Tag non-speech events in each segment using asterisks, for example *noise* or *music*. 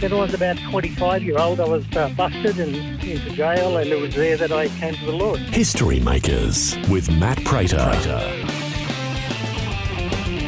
When I was about 25 year old, I was uh, busted and into jail, and it was there that I came to the Lord. History Makers with Matt Prater.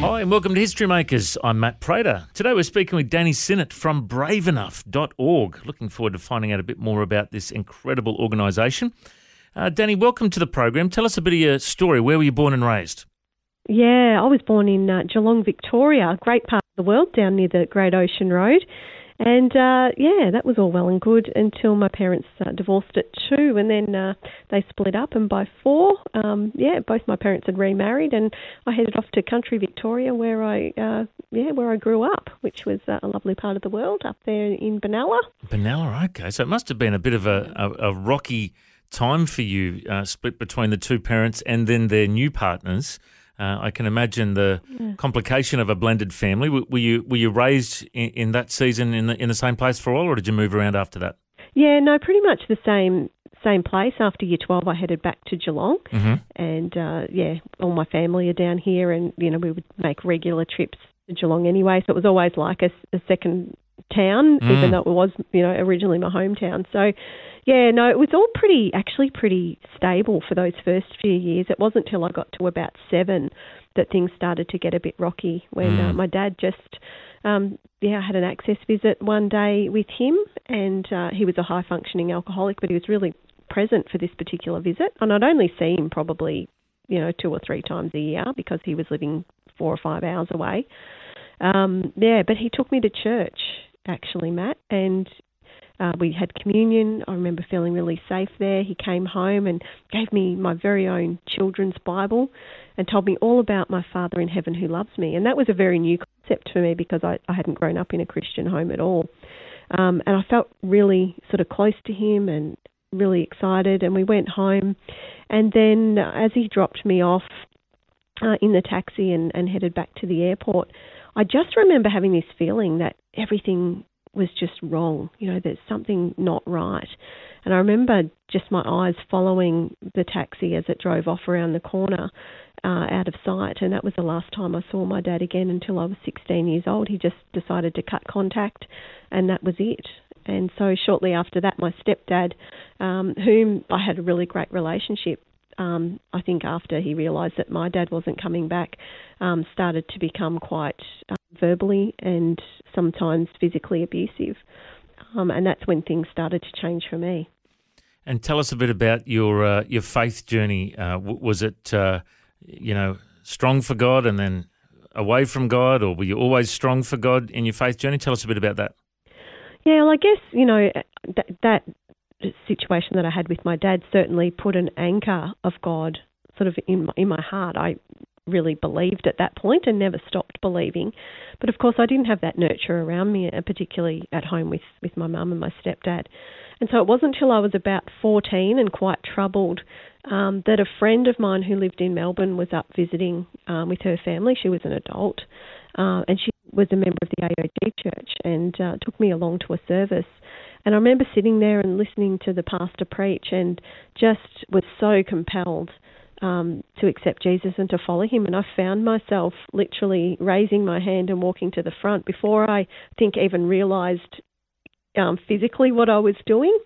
Hi, and welcome to History Makers. I'm Matt Prater. Today we're speaking with Danny Sinnott from braveenough.org. Looking forward to finding out a bit more about this incredible organisation. Uh, Danny, welcome to the program. Tell us a bit of your story. Where were you born and raised? Yeah, I was born in uh, Geelong, Victoria, a great part of the world down near the Great Ocean Road. And uh, yeah, that was all well and good until my parents uh, divorced at two, and then uh, they split up. And by four, um, yeah, both my parents had remarried, and I headed off to country Victoria, where I uh, yeah, where I grew up, which was uh, a lovely part of the world up there in Benalla. Benalla, okay. So it must have been a bit of a, a, a rocky time for you, uh, split between the two parents and then their new partners. Uh, I can imagine the yeah. complication of a blended family. Were, you were you raised in, in, that season in the in the same place for all, or did you move around after that? Yeah, no, pretty much the same same place. After year twelve, I headed back to Geelong, mm-hmm. and uh, yeah, all my family are down here, and you know we would make regular trips to Geelong anyway. So it was always like a, a second town, mm. even though it was you know originally my hometown. So yeah, no, it was all pretty, actually pretty stable for those first few years. It wasn't till I got to about seven that things started to get a bit rocky when mm. uh, my dad just, um, yeah, I had an access visit one day with him, and uh, he was a high functioning alcoholic, but he was really present for this particular visit. And I'd only see him probably, you know, two or three times a year because he was living four or five hours away. Um, yeah, but he took me to church actually, Matt, and uh, we had communion. I remember feeling really safe there. He came home and gave me my very own children's Bible and told me all about my Father in heaven who loves me. And that was a very new concept for me because I, I hadn't grown up in a Christian home at all. Um, and I felt really sort of close to him and really excited. And we went home. And then as he dropped me off uh, in the taxi and, and headed back to the airport, I just remember having this feeling that everything was just wrong. You know, there's something not right. And I remember just my eyes following the taxi as it drove off around the corner uh, out of sight. And that was the last time I saw my dad again until I was 16 years old. He just decided to cut contact, and that was it. And so shortly after that, my stepdad, um, whom I had a really great relationship um, I think after he realised that my dad wasn't coming back, um, started to become quite uh, verbally and sometimes physically abusive. Um, and that's when things started to change for me. And tell us a bit about your uh, your faith journey. Uh, was it uh, you know strong for God and then away from God, or were you always strong for God in your faith journey? Tell us a bit about that. Yeah, well, I guess you know that, that situation that I had with my dad certainly put an anchor of God sort of in my, in my heart. I really believed at that point and never stopped believing. But of course, I didn't have that nurture around me, uh, particularly at home with, with my mum and my stepdad. And so it wasn't until I was about 14 and quite troubled um, that a friend of mine who lived in Melbourne was up visiting um, with her family. She was an adult uh, and she was a member of the AOG church and uh, took me along to a service. And I remember sitting there and listening to the pastor preach and just was so compelled um, to accept Jesus and to follow him. And I found myself literally raising my hand and walking to the front before I think even realized um, physically what I was doing.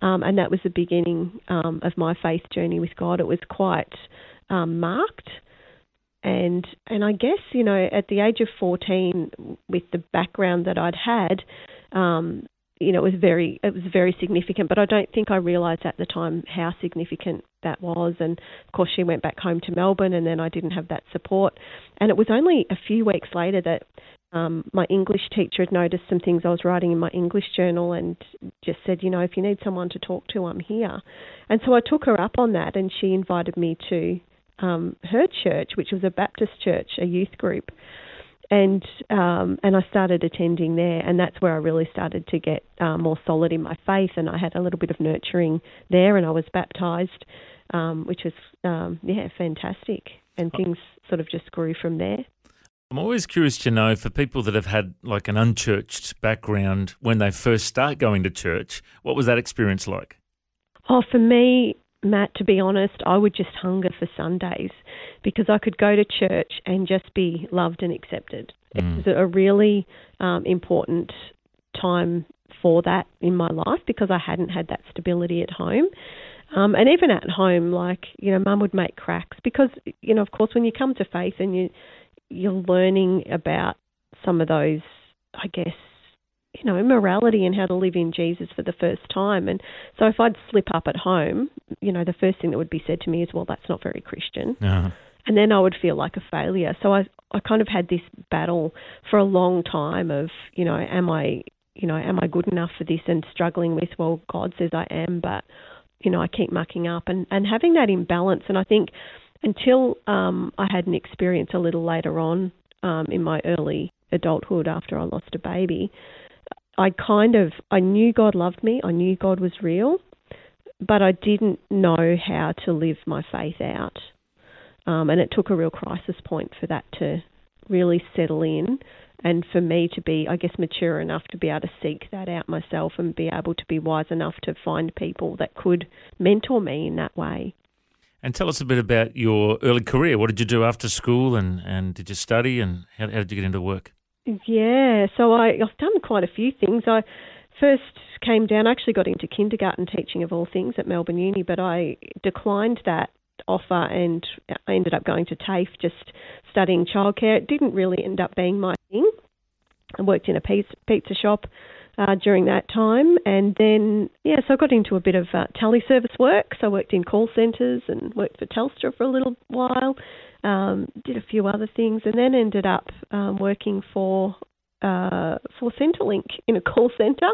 Um, and that was the beginning um, of my faith journey with God. It was quite um, marked. And and I guess you know at the age of fourteen, with the background that I'd had, um, you know, it was very it was very significant. But I don't think I realised at the time how significant that was. And of course, she went back home to Melbourne, and then I didn't have that support. And it was only a few weeks later that um, my English teacher had noticed some things I was writing in my English journal and just said, you know, if you need someone to talk to, I'm here. And so I took her up on that, and she invited me to um, her church, which was a Baptist church, a youth group and um, and I started attending there, and that's where I really started to get uh, more solid in my faith, and I had a little bit of nurturing there, and I was baptized um, which was um, yeah fantastic, and things sort of just grew from there. I'm always curious to know for people that have had like an unchurched background when they first start going to church, what was that experience like? Oh, for me, Matt, to be honest, I would just hunger for Sundays because I could go to church and just be loved and accepted. Mm. It was a really um, important time for that in my life because I hadn't had that stability at home. Um, and even at home, like, you know, mum would make cracks because, you know, of course, when you come to faith and you, you're learning about some of those, I guess, you know, morality and how to live in Jesus for the first time. And so if I'd slip up at home, you know, the first thing that would be said to me is, well, that's not very Christian. Uh-huh. And then I would feel like a failure. So I, I kind of had this battle for a long time of, you know, am I, you know, am I good enough for this and struggling with, well, God says I am, but, you know, I keep mucking up and, and having that imbalance. And I think until um, I had an experience a little later on um, in my early adulthood after I lost a baby, I kind of I knew God loved me. I knew God was real, but I didn't know how to live my faith out. Um, and it took a real crisis point for that to really settle in and for me to be, I guess, mature enough to be able to seek that out myself and be able to be wise enough to find people that could mentor me in that way. And tell us a bit about your early career. What did you do after school and, and did you study and how, how did you get into work? Yeah, so I, I've done quite a few things. I first came down, I actually got into kindergarten teaching of all things at Melbourne Uni, but I declined that offer and I ended up going to TAFE just studying childcare. It didn't really end up being my thing. I worked in a pizza, shop uh, during that time, and then yeah, so I got into a bit of uh, tele service work. So I worked in call centres and worked for Telstra for a little while. Um, did a few other things, and then ended up um, working for uh, for Centrelink in a call centre.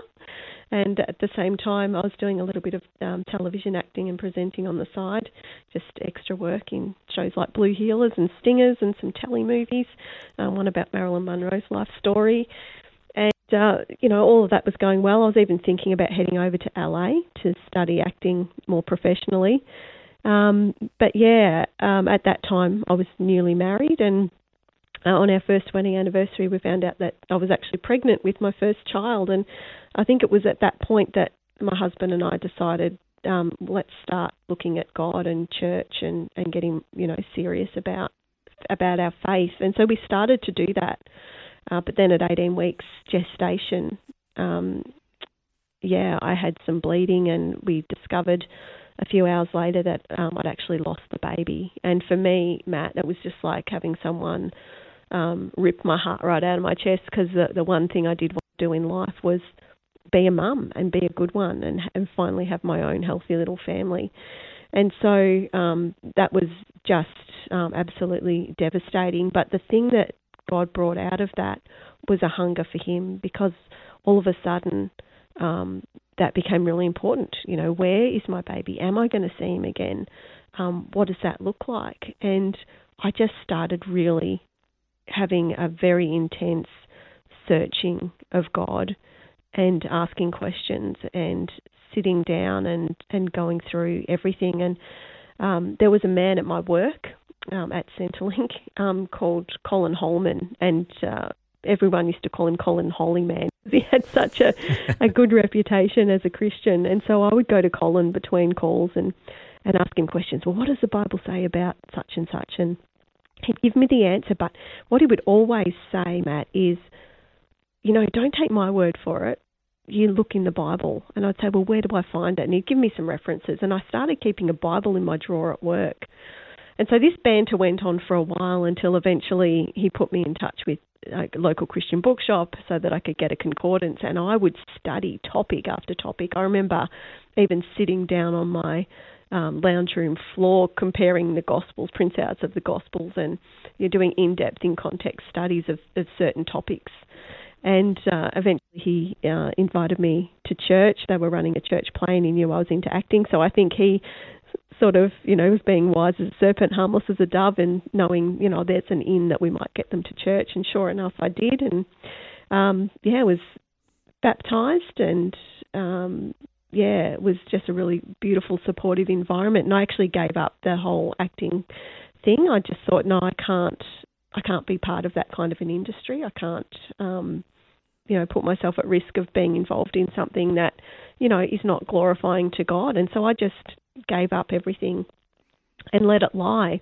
And at the same time, I was doing a little bit of um, television acting and presenting on the side, just extra work in shows like Blue Heelers and Stingers and some telly movies, um, one about Marilyn Monroe's life story. And, uh, you know, all of that was going well. I was even thinking about heading over to LA to study acting more professionally. Um, but yeah, um, at that time I was newly married, and uh, on our first wedding anniversary, we found out that I was actually pregnant with my first child. And I think it was at that point that my husband and I decided um, let's start looking at God and church and, and getting you know serious about about our faith. And so we started to do that. Uh, but then at 18 weeks gestation, um, yeah, I had some bleeding, and we discovered a few hours later that um, I'd actually lost the baby. And for me, Matt, it was just like having someone um, rip my heart right out of my chest because the, the one thing I did want to do in life was be a mum and be a good one and, and finally have my own healthy little family. And so um, that was just um, absolutely devastating. But the thing that God brought out of that was a hunger for Him because all of a sudden um, that became really important. You know, where is my baby? Am I going to see him again? Um, what does that look like? And I just started really having a very intense searching of God and asking questions and sitting down and, and going through everything. And um, there was a man at my work um, at Centrelink *laughs* um, called Colin Holman, and uh, everyone used to call him Colin Holy Man. *laughs* He had such a, a good reputation as a Christian, and so I would go to Colin between calls and and ask him questions. Well, what does the Bible say about such and such? And he'd give me the answer, but what he would always say, Matt, is, you know, don't take my word for it. You look in the Bible. And I'd say, well, where do I find it? And he'd give me some references. And I started keeping a Bible in my drawer at work. And so this banter went on for a while until eventually he put me in touch with a local Christian bookshop so that I could get a concordance and I would study topic after topic. I remember even sitting down on my um, lounge room floor comparing the Gospels, printouts of the Gospels, and you're doing in depth, in context studies of, of certain topics. And uh, eventually he uh, invited me to church. They were running a church play and he knew I was into acting. So I think he sort of, you know, being wise as a serpent, harmless as a dove, and knowing, you know, there's an in that we might get them to church. And sure enough, I did. And um, yeah, was baptized and um, yeah, it was just a really beautiful, supportive environment. And I actually gave up the whole acting thing. I just thought, no, I can't, I can't be part of that kind of an industry. I can't, um, you know, put myself at risk of being involved in something that, you know, is not glorifying to God. And so I just gave up everything and let it lie.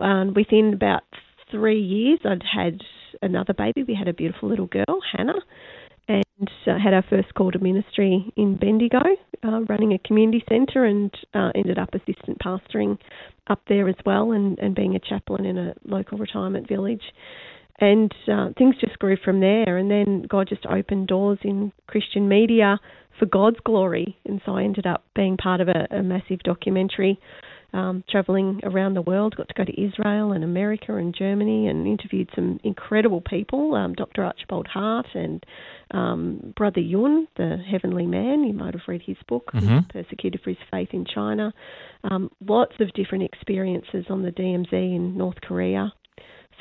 Um, within about three years, I'd had another baby. We had a beautiful little girl, Hannah, and uh, had our first call to ministry in Bendigo, uh, running a community centre, and uh, ended up assistant pastoring up there as well, and, and being a chaplain in a local retirement village. And uh, things just grew from there, and then God just opened doors in Christian media for God's glory, and so I ended up being part of a, a massive documentary um, traveling around the world. Got to go to Israel and America and Germany and interviewed some incredible people. Um, Dr. Archibald Hart and um, Brother Yun, the Heavenly Man. You might have read his book, Mhm. Persecuted for His Faith in China. Um, lots of different experiences on the DMZ in North Korea,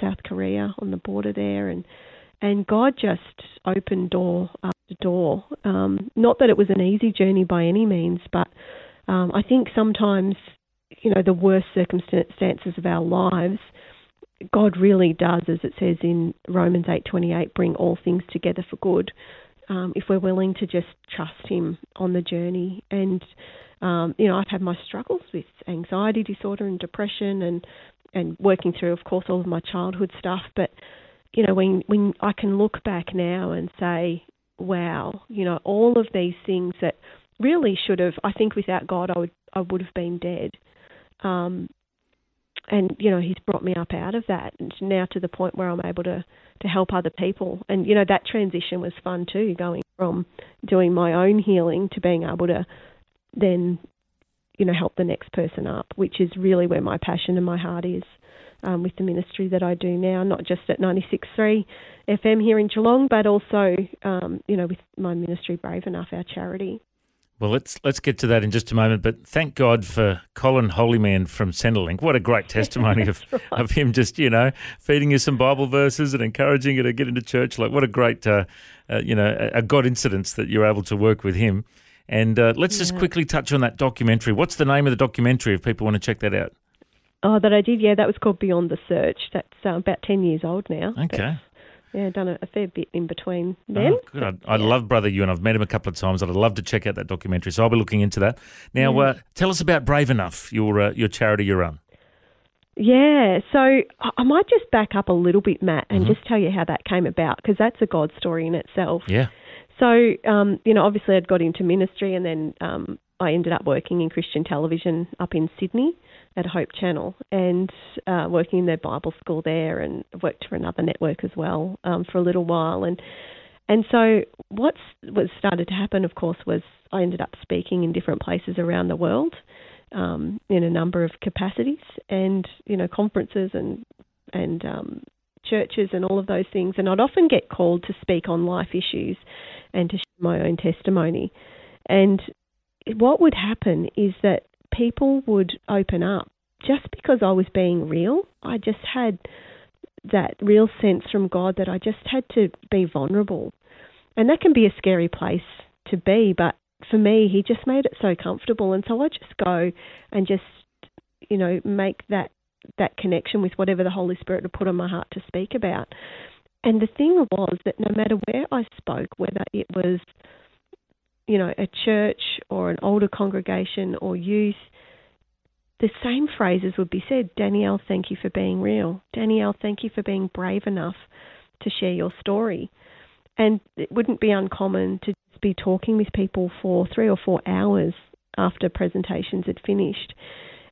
South Korea, on the border there, and and God just opened door after door. Um, not that it was an easy journey by any means, but um, I think sometimes you know the worst circumstances of our lives God really does as it says in Romans 8:28 bring all things together for good um, if we're willing to just trust him on the journey and um, you know I've had my struggles with anxiety disorder and depression and and working through of course all of my childhood stuff but you know when when I can look back now and say wow you know all of these things that really should have I think without God I would I would have been dead. Um, and you know he's brought me up out of that and now to the point where I'm able to to help other people. And you know that transition was fun too going from doing my own healing to being able to then you know help the next person up which is really where my passion and my heart is um, with the ministry that I do now not just at 96.3 FM here in Geelong but also um, you know with my ministry Brave Enough our charity Well, let's let's get to that in just a moment. But thank God for Colin Holyman from Centrelink. What a great testimony *laughs* of, of him just you know feeding you some Bible verses and encouraging you to get into church. Like what a great uh, uh, you know a, a God incidence that you're able to work with him. And uh, let's just quickly touch on that documentary. What's the name of the documentary if people want to check that out? Oh, that I did. Yeah, that was called Beyond the Search. That's uh, about ten years old now. Okay. Yeah, done a, a fair bit in between then. Oh, good. I, I love Brother Yun. I've met him a couple of times. I'd love to check out that documentary. So I'll be looking into that. Now, Yeah. uh, tell us about Brave Enough, your uh, your charity you run. Yeah, so I might just back up a little bit, Matt, and Mhm. just tell you how that came about because that's a God story in itself. Yeah. So, um, you know, obviously I'd got into ministry and then um, I ended up working in Christian television up in Sydney at Hope Channel and uh, working in their Bible school there and worked for another network as well um, for a little while. And and so what started to happen, of course, was I ended up speaking in different places around the world um, in a number of capacities and, you know, conferences and, and um, churches and all of those things. And I'd often get called to speak on life issues and to share my own testimony. And what would happen is that people would open up just because I was being real. I just had that real sense from God that I just had to be vulnerable. And that can be a scary place to be, but for me, He just made it so comfortable. And so I just go and just, you know, make that that connection with whatever the Holy Spirit had put on my heart to speak about. And the thing was that no matter where I spoke, whether it was, you know, a church or an older congregation or youth, the same phrases would be said. Danielle, thank you for being real. Danielle, thank you for being brave enough to share your story. And it wouldn't be uncommon to be talking with people for three or four hours after presentations had finished.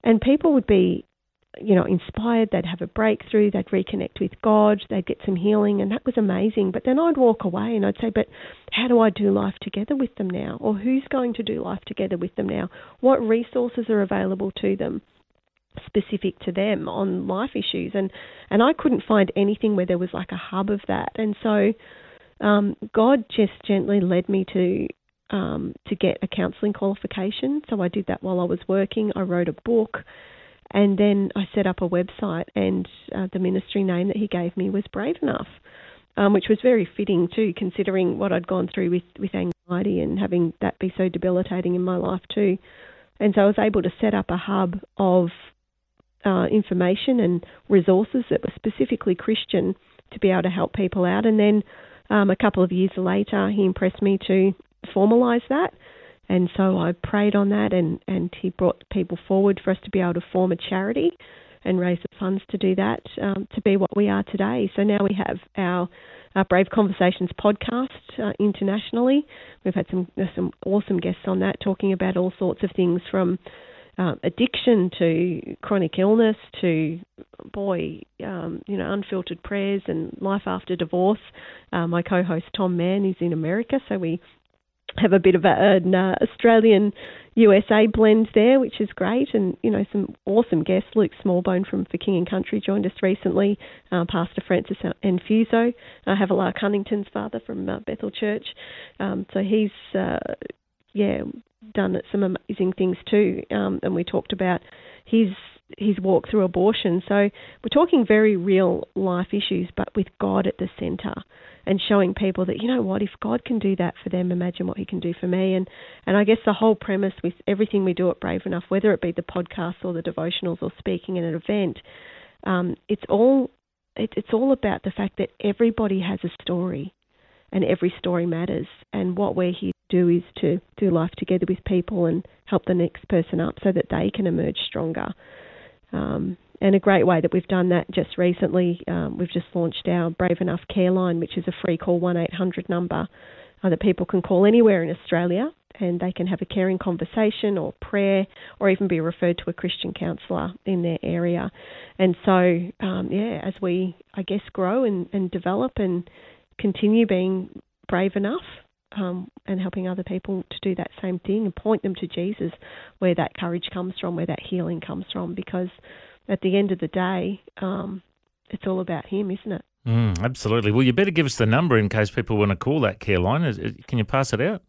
And people would be you know, inspired. They'd have a breakthrough. They'd reconnect with God. They'd get some healing, and that was amazing. But then I'd walk away and I'd say, "But how do I do life together with them now? Or who's going to do life together with them now? What resources are available to them?" specific to them on life issues and and I couldn't find anything where there was like a hub of that and so um, God just gently led me to um, to get a counselling qualification so I did that while I was working I wrote a book and then I set up a website, and uh, the ministry name that he gave me was Brave Enough, um, which was very fitting too, considering what I'd gone through with with anxiety and having that be so debilitating in my life too. And so I was able to set up a hub of uh, information and resources that were specifically Christian to be able to help people out. And then um, a couple of years later, he impressed me to formalise that. And so I prayed on that, and, and he brought people forward for us to be able to form a charity and raise the funds to do that um, to be what we are today. So now we have our, our Brave Conversations podcast uh, internationally. We've had some some awesome guests on that talking about all sorts of things from um, addiction to chronic illness to boy, um, you know, unfiltered prayers and life after divorce. Uh, my co-host Tom Mann is in America, so we have a bit of a, an uh, Australian USA blend there, which is great, and you know some awesome guests. Luke Smallbone from For King and Country joined us recently. Uh, Pastor Francis Anfuso, uh, Havilah Cunnington's father from uh, Bethel Church. Um, so he's uh, yeah done some amazing things too, um, and we talked about his his walk through abortion. So we're talking very real life issues, but with God at the centre and showing people that you know what if God can do that for them imagine what he can do for me. And and I guess the whole premise with everything we do at Brave Enough whether it be the podcast or the devotionals or speaking at an event um, it's all it, it's all about the fact that everybody has a story and every story matters. And what we're here to do is to do life together with people and help the next person up so that they can emerge stronger. Um, and a great way that we've done that just recently, um, we've just launched our Brave Enough Care Line, which is a free call 1 800 number uh, that people can call anywhere in Australia and they can have a caring conversation or prayer or even be referred to a Christian counsellor in their area. And so, um, yeah, as we, I guess, grow and, and develop and continue being brave enough um, and helping other people to do that same thing and point them to Jesus, where that courage comes from, where that healing comes from, because at the end of the day, um, it's all about him, isn't it? Mm, absolutely. Well, you better give us the number in case people want to call that care line. Can you pass it out?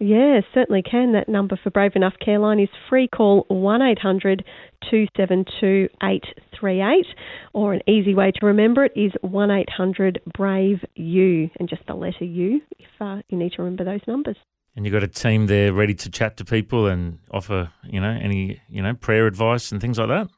Yeah, certainly can. That number for Brave Enough Care Line is free call 1 800 272 838, or an easy way to remember it is 1 800 Brave U, and just the letter U if uh, you need to remember those numbers. And you've got a team there ready to chat to people and offer, you know, any, you know, prayer advice and things like that?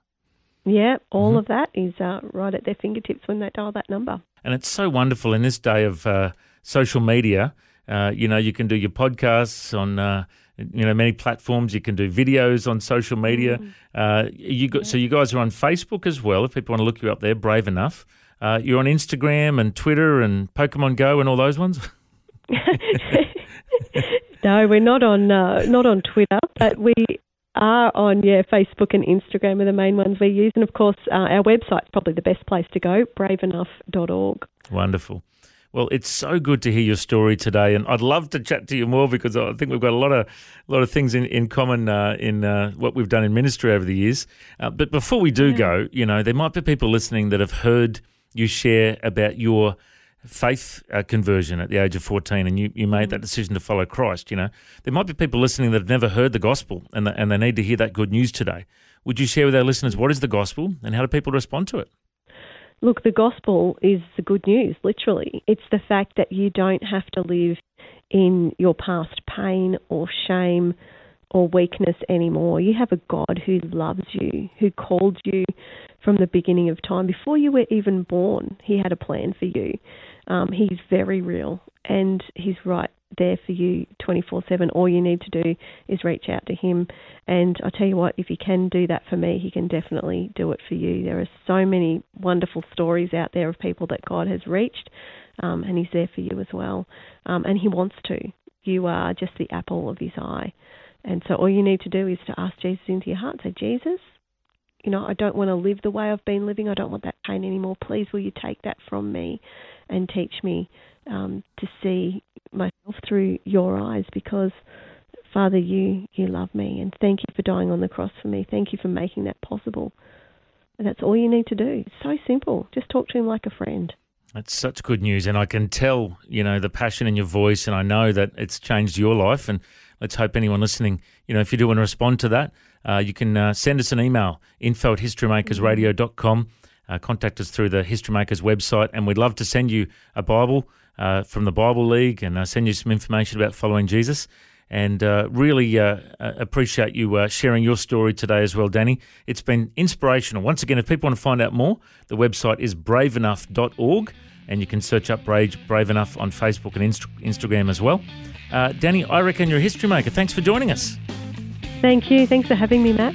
Yeah, all mm-hmm. of that is uh, right at their fingertips when they dial that number. And it's so wonderful in this day of uh, social media. Uh, you know, you can do your podcasts on, uh, you know, many platforms. You can do videos on social media. Mm. Uh, you got, yeah. So you guys are on Facebook as well. If people want to look you up there, brave enough. Uh, you're on Instagram and Twitter and Pokemon Go and all those ones. *laughs* *laughs* no, we're not on not on Twitter, but we are on yeah Facebook and Instagram are the main ones we use, and of course uh, our website's probably the best place to go, braveenough.org. Wonderful. Well, it's so good to hear your story today, and I'd love to chat to you more because I think we've got a lot of a lot of things in in common uh, in uh, what we've done in ministry over the years. Uh, but before we do yeah. go, you know, there might be people listening that have heard you share about your faith uh, conversion at the age of 14 and you, you made that mm. decision to follow Christ, you know, there might be people listening that have never heard the gospel and, the, and they need to hear that good news today. Would you share with our listeners what is the gospel and how do people respond to it? Look, the gospel is the good news, literally. It's the fact that you don't have to live in your past pain or shame or weakness anymore. You have a God who loves you, who called you from the beginning of time. Before you were even born, He had a plan for you. Um, he's very real and He's right there for you 24 7. All you need to do is reach out to Him. And I tell you what, if He can do that for me, He can definitely do it for you. There are so many wonderful stories out there of people that God has reached, um, and He's there for you as well. Um, and He wants to. You are just the apple of His eye. And so all you need to do is to ask Jesus into your heart. Say, Jesus, you know, I don't want to live the way I've been living. I don't want that pain anymore. Please, will you take that from me and teach me um, to see myself through your eyes because, Father, you, you love me. And thank you for dying on the cross for me. Thank you for making that possible. And that's all you need to do. It's so simple. Just talk to him like a friend. That's such good news. And I can tell, you know, the passion in your voice. And I know that it's changed your life. And let's hope anyone listening, you know, if you do want to respond to that, uh, you can uh, send us an email, info at historymakersradio.com. Uh, contact us through the History Makers website, and we'd love to send you a Bible uh, from the Bible League and uh, send you some information about following Jesus. And uh, really uh, appreciate you uh, sharing your story today as well, Danny. It's been inspirational. Once again, if people want to find out more, the website is braveenough.org and you can search up Brave, Brave Enough on Facebook and Inst- Instagram as well. Danny, I reckon you're a history maker. Thanks for joining us. Thank you. Thanks for having me, Matt.